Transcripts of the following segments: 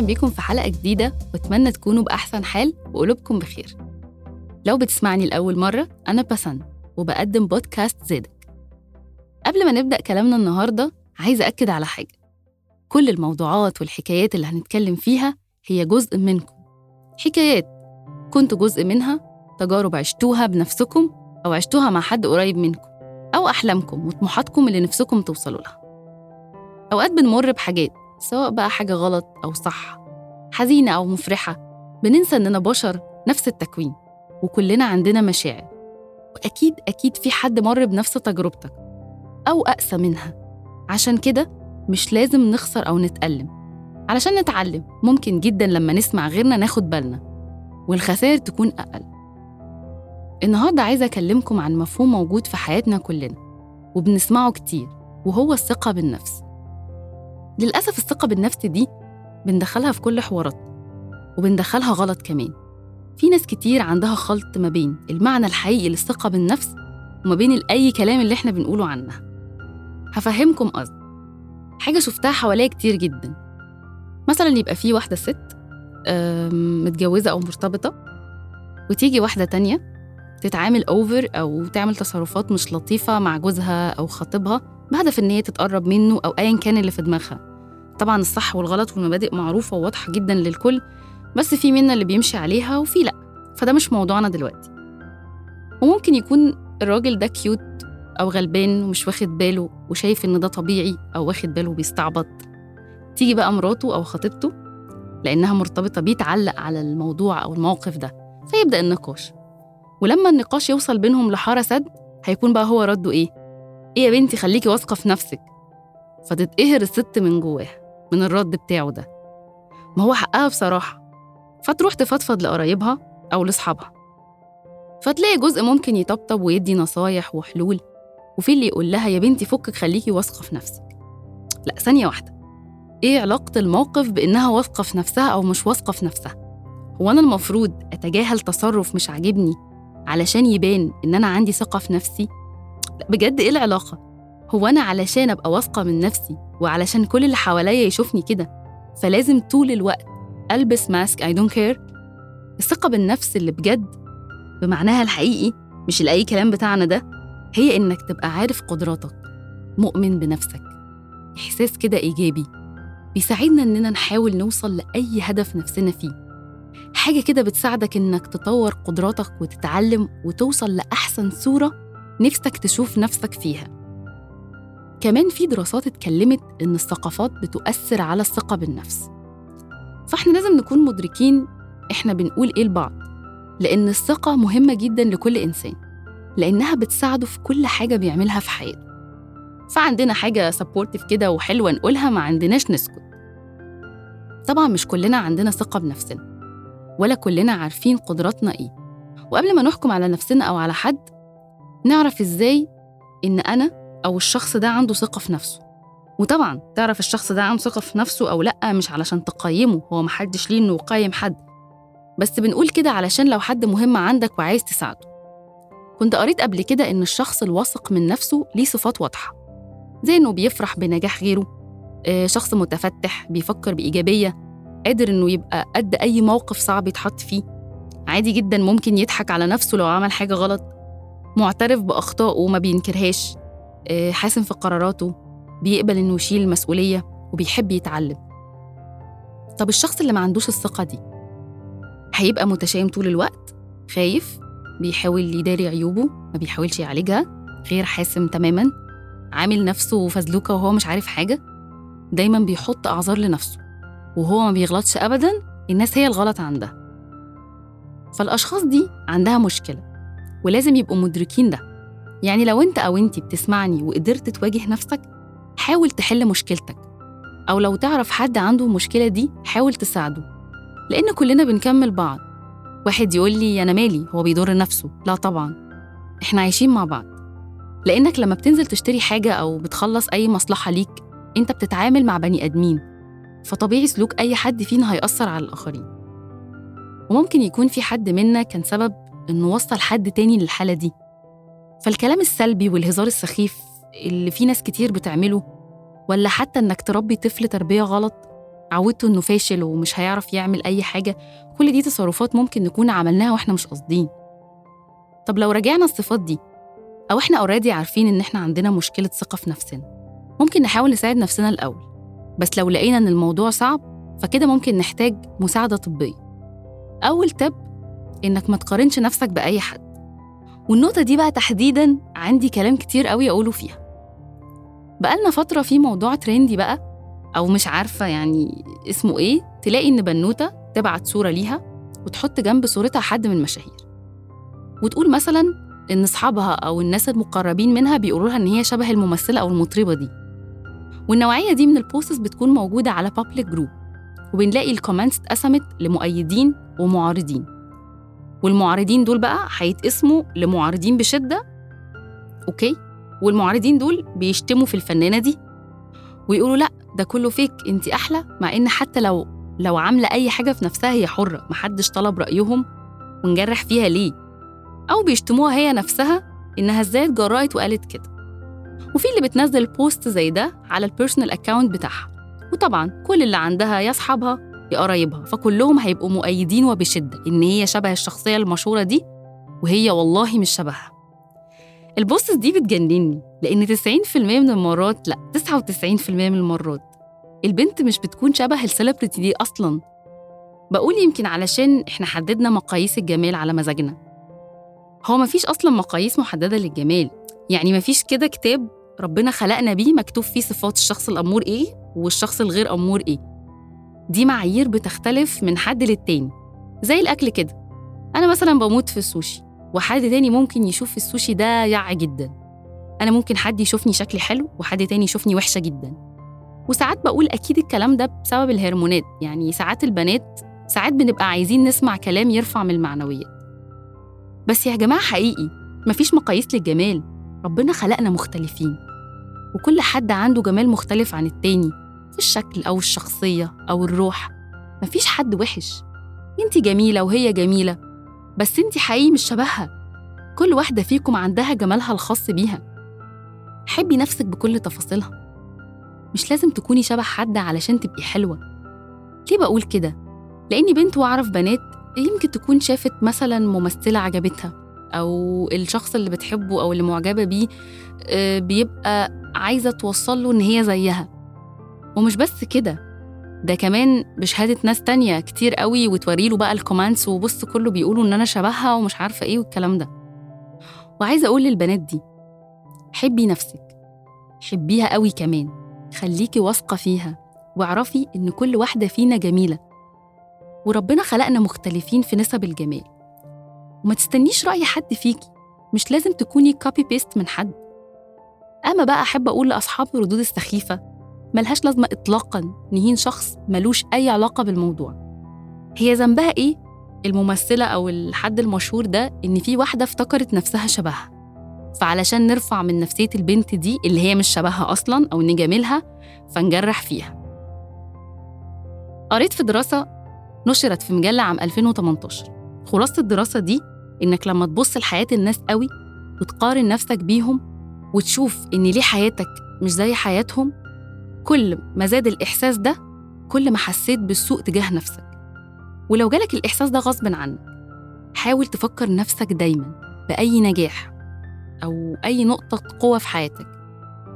بيكم في حلقة جديدة. وأتمنى تكونوا بأحسن حال وقلوبكم بخير. لو بتسمعني لأول مرة أنا بسن وبقدم بودكاست زادك. قبل ما نبدأ كلامنا النهاردة عايزة أكد على حاجة. كل الموضوعات والحكايات اللي هنتكلم فيها هي جزء منكم. حكايات. كنتوا جزء منها تجارب عشتوها بنفسكم أو عشتوها مع حد قريب منكم أو أحلامكم وطموحاتكم اللي نفسكم توصلوا لها. أوقات بنمر بحاجات سواء بقى حاجة غلط أو صح حزينة أو مفرحة بننسى إننا بشر نفس التكوين وكلنا عندنا مشاعر. وأكيد أكيد في حد مر بنفس تجربتك أو أقسى منها. عشان كده مش لازم نخسر أو نتألم. علشان نتعلم ممكن جدا لما نسمع غيرنا ناخد بالنا والخسائر تكون أقل. النهاردة عايزة أكلمكم عن مفهوم موجود في حياتنا كلنا وبنسمعه كتير وهو الثقة بالنفس. للأسف الثقة بالنفس دي بندخلها في كل حواراتنا وبندخلها غلط كمان. في ناس كتير عندها خلط ما بين المعنى الحقيقي للثقة بالنفس وما بين أي كلام اللي إحنا بنقوله عنها. هفهمكم قصدي. حاجة شفتها حواليا كتير جدا. مثلا يبقى في واحدة ست متجوزة أو مرتبطة وتيجي واحدة تانية تتعامل أوفر أو تعمل تصرفات مش لطيفة مع جوزها أو خطيبها. بهدف إن هي تتقرب منه أو أيا كان اللي في دماغها. طبعا الصح والغلط والمبادئ معروفة وواضحة جدا للكل بس في منا اللي بيمشي عليها وفي لأ. فده مش موضوعنا دلوقتي. وممكن يكون الراجل ده كيوت أو غلبان ومش واخد باله وشايف إن ده طبيعي أو واخد باله بيستعبط تيجي بقى مراته أو خطيبته لأنها مرتبطة بيه تعلق على الموضوع أو الموقف ده فيبدأ النقاش. ولما النقاش يوصل بينهم لحارة سد هيكون بقى هو رده إيه؟ إيه يا بنتي خليكي واثقة في نفسك. فتتقهر الست من جواها من الرد بتاعه ده. ما هو حقها بصراحة. فتروح تفضفض لقرايبها أو لأصحابها. فتلاقي جزء ممكن يطبطب ويدي نصايح وحلول. وفي اللي يقول لها يا بنتي فكك خليكي واثقة في نفسك. لا ثانية واحدة. إيه علاقة الموقف بإنها واثقة في نفسها أو مش واثقة في نفسها؟ هو أنا المفروض أتجاهل تصرف مش عاجبني علشان يبان إن أنا عندي ثقة في نفسي؟ بجد إيه العلاقة؟ هو أنا علشان أبقى واثقة من نفسي وعلشان كل اللي حواليا يشوفني كده فلازم طول الوقت ألبس ماسك I don't care الثقة بالنفس اللي بجد بمعناها الحقيقي مش الأي كلام بتاعنا ده هي إنك تبقى عارف قدراتك مؤمن بنفسك. إحساس كده إيجابي بيساعدنا إننا نحاول نوصل لأي هدف نفسنا فيه. حاجة كده بتساعدك إنك تطور قدراتك وتتعلم وتوصل لأحسن صورة نفسك تشوف نفسك فيها. كمان في دراسات اتكلمت إن الثقافات بتؤثر على الثقة بالنفس. فإحنا لازم نكون مدركين إحنا بنقول إيه لبعض لأن الثقة مهمة جدا لكل إنسان لأنها بتساعده في كل حاجة بيعملها في حياته. فعندنا حاجة سبورتيف كده وحلوة نقولها ما عندناش نسكت. طبعا مش كلنا عندنا ثقة بنفسنا ولا كلنا عارفين قدراتنا إيه. وقبل ما نحكم على نفسنا أو على حد نعرف إزاي إن أنا أو الشخص ده عنده ثقة في نفسه. وطبعا تعرف الشخص ده عنده ثقة في نفسه أو لأ مش علشان تقيمه هو محدش ليه إنه يقيم حد. بس بنقول كده علشان لو حد مهم عندك وعايز تساعده. كنت قريت قبل كده إن الشخص الواثق من نفسه ليه صفات واضحة. زي إنه بيفرح بنجاح غيره شخص متفتح بيفكر بإيجابية قادر إنه يبقى قد أي موقف صعب يتحط فيه. عادي جدا ممكن يضحك على نفسه لو عمل حاجة غلط. معترف بأخطائه وما بينكرهاش. حاسم في قراراته بيقبل إنه يشيل المسؤولية وبيحب يتعلم. طب الشخص اللي ما عندوش الثقة دي هيبقى متشائم طول الوقت؟ خايف؟ بيحاول يداري عيوبه؟ ما بيحاولش يعالجها؟ غير حاسم تماما؟ عامل نفسه فزلوكة وهو مش عارف حاجة؟ دايما بيحط أعذار لنفسه وهو ما بيغلطش أبدا؟ الناس هي الغلط عندها. فالأشخاص دي عندها مشكلة. ولازم يبقوا مدركين ده. يعني لو أنت أو أنتي بتسمعني وقدرت تواجه نفسك حاول تحل مشكلتك. أو لو تعرف حد عنده المشكلة دي حاول تساعده. لأن كلنا بنكمل بعض. واحد يقول لي أنا مالي؟ هو بيضر نفسه. لا طبعا. إحنا عايشين مع بعض. لأنك لما بتنزل تشتري حاجة أو بتخلص أي مصلحة ليك أنت بتتعامل مع بني آدمين. فطبيعي سلوك أي حد فينا هيأثر على الآخرين. وممكن يكون في حد منا كان سبب إنه وصل حد تاني للحالة دي. فالكلام السلبي والهزار السخيف اللي في ناس كتير بتعمله ولا حتى إنك تربي طفل تربية غلط عودته إنه فاشل ومش هيعرف يعمل أي حاجة كل دي تصرفات ممكن نكون عملناها وإحنا مش قاصدين. طب لو راجعنا الصفات دي أو إحنا أوريدي عارفين إن إحنا عندنا مشكلة ثقة في نفسنا ممكن نحاول نساعد نفسنا الأول. بس لو لقينا إن الموضوع صعب فكده ممكن نحتاج مساعدة طبية. أول تب إنك ما تقارنش نفسك بأي حد. والنقطة دي بقى تحديداً عندي كلام كتير قوي أقوله فيها. بقالنا فترة في موضوع trendy بقى أو مش عارفة يعني اسمه إيه تلاقي إن بنوتة تبعت صورة ليها وتحط جنب صورتها حد من المشاهير وتقول مثلا إن أصحابها أو الناس المقربين منها بيقولوا لها إن هي شبه الممثلة أو المطربة دي. والنوعية دي من ال posts بتكون موجودة على public group وبنلاقي ال comments اتقسمت لمؤيدين ومعارضين. والمعارضين دول بقى هيتقسموا لمعارضين بشدة okay؟ والمعارضين دول بيشتموا في الفنانة دي ويقولوا لأ ده كله فيك انت أحلى مع إن حتى لو لو عاملة أي حاجة في نفسها هي حرة محدش طلب رأيهم ونجرح فيها ليه؟ أو بيشتموها هي نفسها إنها إزاي اتجرأت وقالت كده. وفي اللي بتنزل post زي ده على ال personal account بتاعها. وطبعا كل اللي عندها يا أصحابها يا قرايبها فكلهم هيبقوا مؤيدين وبشدة إن هي شبه الشخصية المشهورة دي وهي والله مش شبهها. ال posts دي بتجنني لأن 90% من المرات لأ 99% من المرات البنت مش بتكون شبه ال celebrity دي أصلاً. بقول يمكن علشان إحنا حددنا مقاييس الجمال على مزاجنا. هو مفيش أصلاً مقاييس محددة للجمال يعني مفيش كده كتاب ربنا خلقنا بيه مكتوب فيه صفات الشخص الأمور إيه والشخص الغير أمور إيه. دي معايير بتختلف من حد للتاني زي الأكل كده. أنا مثلا بموت في السوشي وحد تاني ممكن يشوف السوشي ده يع جدا. أنا ممكن حد يشوفني شكلي حلو وحد تاني يشوفني وحشة جدا. وساعات بقول أكيد الكلام ده بسبب الهرمونات يعني ساعات البنات ساعات بنبقى عايزين نسمع كلام يرفع من المعنويات. بس يا جماعة حقيقي مفيش مقاييس للجمال ربنا خلقنا مختلفين. وكل حد عنده جمال مختلف عن التاني. الشكل أو الشخصية أو الروح مفيش حد وحش. انت جميلة وهي جميلة بس انت حقيقي مش شبهها. كل واحدة فيكم عندها جمالها الخاص بيها. حبي نفسك بكل تفاصيلها. مش لازم تكوني شبه حد علشان تبقي حلوة. ليه بقول كده؟ لأني بنت وأعرف بنات يمكن تكون شافت مثلا ممثلة عجبتها أو الشخص اللي بتحبه أو اللي معجبة بيه آه، بيبقى عايزة توصل له إن هي زيها. ومش بس كده ده كمان بشهادة ناس تانية كتير قوي وتوريله بقى الكومنتس وبص كله بيقولوا إن أنا شبهها ومش عارفة إيه والكلام ده. وعايزة أقول للبنات دي حبي نفسك حبيها قوي كمان خليكي واثقة فيها واعرفي إن كل واحدة فينا جميلة. وربنا خلقنا مختلفين في نسب الجمال. وما تستنيش رأي حد فيكي مش لازم تكوني copy paste من حد. أما بقى أحب أقول لأصحاب الردود السخيفة ملهاش لازمة إطلاقا نهين شخص ملوش أي علاقة بالموضوع. هي ذنبها إيه؟ الممثلة أو الحد المشهور ده إن في واحدة افتكرت نفسها شبهها. فعلشان نرفع من نفسية البنت دي اللي هي مش شبهها أصلا أو نجاملها فنجرح فيها. قريت في دراسة نشرت في مجلة عام 2018 خلاصة الدراسة دي إنك لما تبص لحياة الناس قوي وتقارن نفسك بيهم وتشوف إن ليه حياتك مش زي حياتهم كل ما زاد الإحساس ده كل ما حسيت بالسوء تجاه نفسك. ولو جالك الإحساس ده غصب عنك حاول تفكر نفسك دايما بأي نجاح أو أي نقطة قوة في حياتك.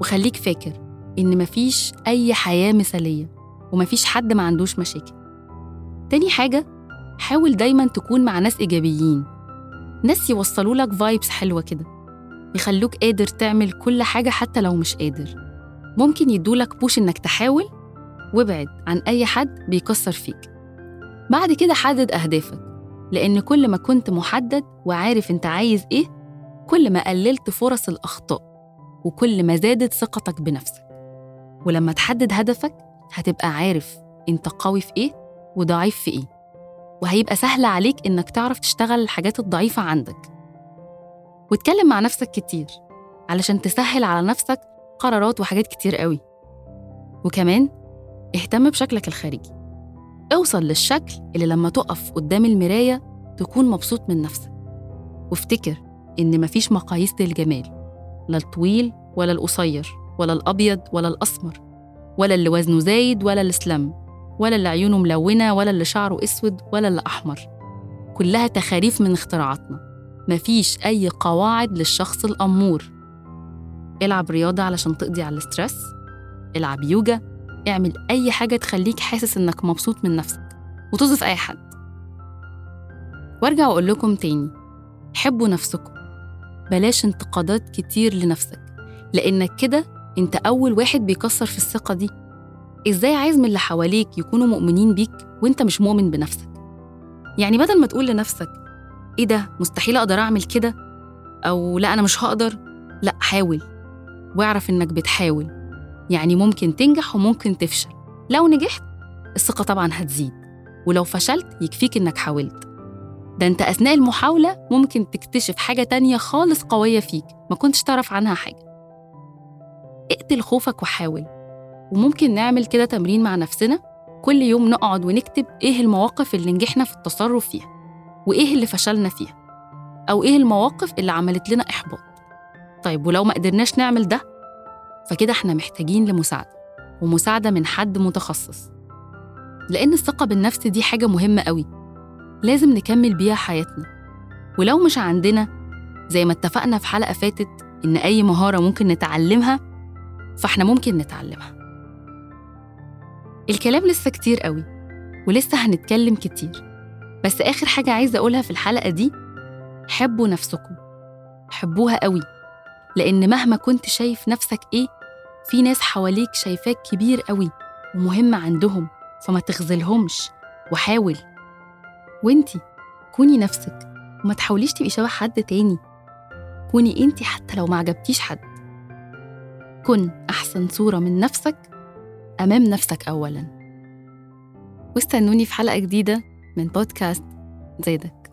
وخليك فاكر إن مفيش أي حياة مثالية ومفيش حد ما عندوش مشاكل. تاني حاجة حاول دايما تكون مع ناس إيجابيين. ناس يوصلوا لك فايبس حلوة كده يخلوك قادر تعمل كل حاجة حتى لو مش قادر. ممكن يدولك بوش إنك تحاول وابعد عن أي حد بيكسر فيك. بعد كده حدد أهدافك لأن كل ما كنت محدد وعارف أنت عايز إيه كل ما قللت فرص الأخطاء وكل ما زادت ثقتك بنفسك. ولما تحدد هدفك هتبقى عارف أنت قوي في إيه وضعيف في إيه. وهيبقى سهل عليك إنك تعرف تشتغل الحاجات الضعيفة عندك. واتكلم مع نفسك كتير علشان تسهل على نفسك قرارات وحاجات كتير قوي. وكمان اهتم بشكلك الخارجي. أوصل للشكل اللي لما تقف قدام المراية تكون مبسوط من نفسك. وافتكر إن مفيش مقاييس للجمال لا الطويل ولا القصير ولا الأبيض ولا الأسمر ولا اللي وزنه زايد ولا السلم ولا اللي عيونه ملونة ولا اللي شعره أسود ولا اللي أحمر. كلها تخاريف من اختراعاتنا. مفيش أي قواعد للشخص الأمور. العب رياضة علشان تقضي على الاسترس العب يوجا اعمل أي حاجة تخليك حاسس إنك مبسوط من نفسك وتوظف أي حد. وأرجع وأقول لكم تاني حبوا نفسكم. بلاش انتقادات كتير لنفسك لأنك كده أنت أول واحد بيكسر في الثقة دي. إزاي عايز من اللي حواليك يكونوا مؤمنين بيك وأنت مش مؤمن بنفسك؟ يعني بدل ما تقول لنفسك إيه ده مستحيل أقدر أعمل كده؟ أو لا أنا مش هقدر. لا حاول. واعرف إنك بتحاول. يعني ممكن تنجح وممكن تفشل. لو نجحت الثقة طبعا هتزيد. ولو فشلت يكفيك إنك حاولت. ده أنت أثناء المحاولة ممكن تكتشف حاجة تانية خالص قوية فيك. ما كنتش تعرف عنها حاجة. اقتل خوفك وحاول. وممكن نعمل كده تمرين مع نفسنا. كل يوم نقعد ونكتب إيه المواقف اللي نجحنا في التصرف فيها. وإيه اللي فشلنا فيها. أو إيه المواقف اللي عملت لنا إحباط. طيب ولو ما قدرناش نعمل ده فكده إحنا محتاجين لمساعدة ومساعدة من حد متخصص. لأن الثقة بالنفس دي حاجة مهمة قوي لازم نكمل بيها حياتنا. ولو مش عندنا زي ما اتفقنا في حلقة فاتت إن أي مهارة ممكن نتعلمها فإحنا ممكن نتعلمها. الكلام لسه كتير قوي ولسه هنتكلم كتير. بس آخر حاجة عايزة أقولها في الحلقة دي حبوا نفسكم. حبوها قوي. لأن مهما كنت شايف نفسك إيه في ناس حواليك شايفاك كبير قوي ومهم عندهم فما تخذلهمش وحاول. وانتي كوني نفسك وما تحاوليش تبقي شبه حد تاني. كوني انتي حتى لو ما عجبتيش حد. كن أحسن صورة من نفسك أمام نفسك أولاً. واستنوني في حلقة جديدة من بودكاست زيدك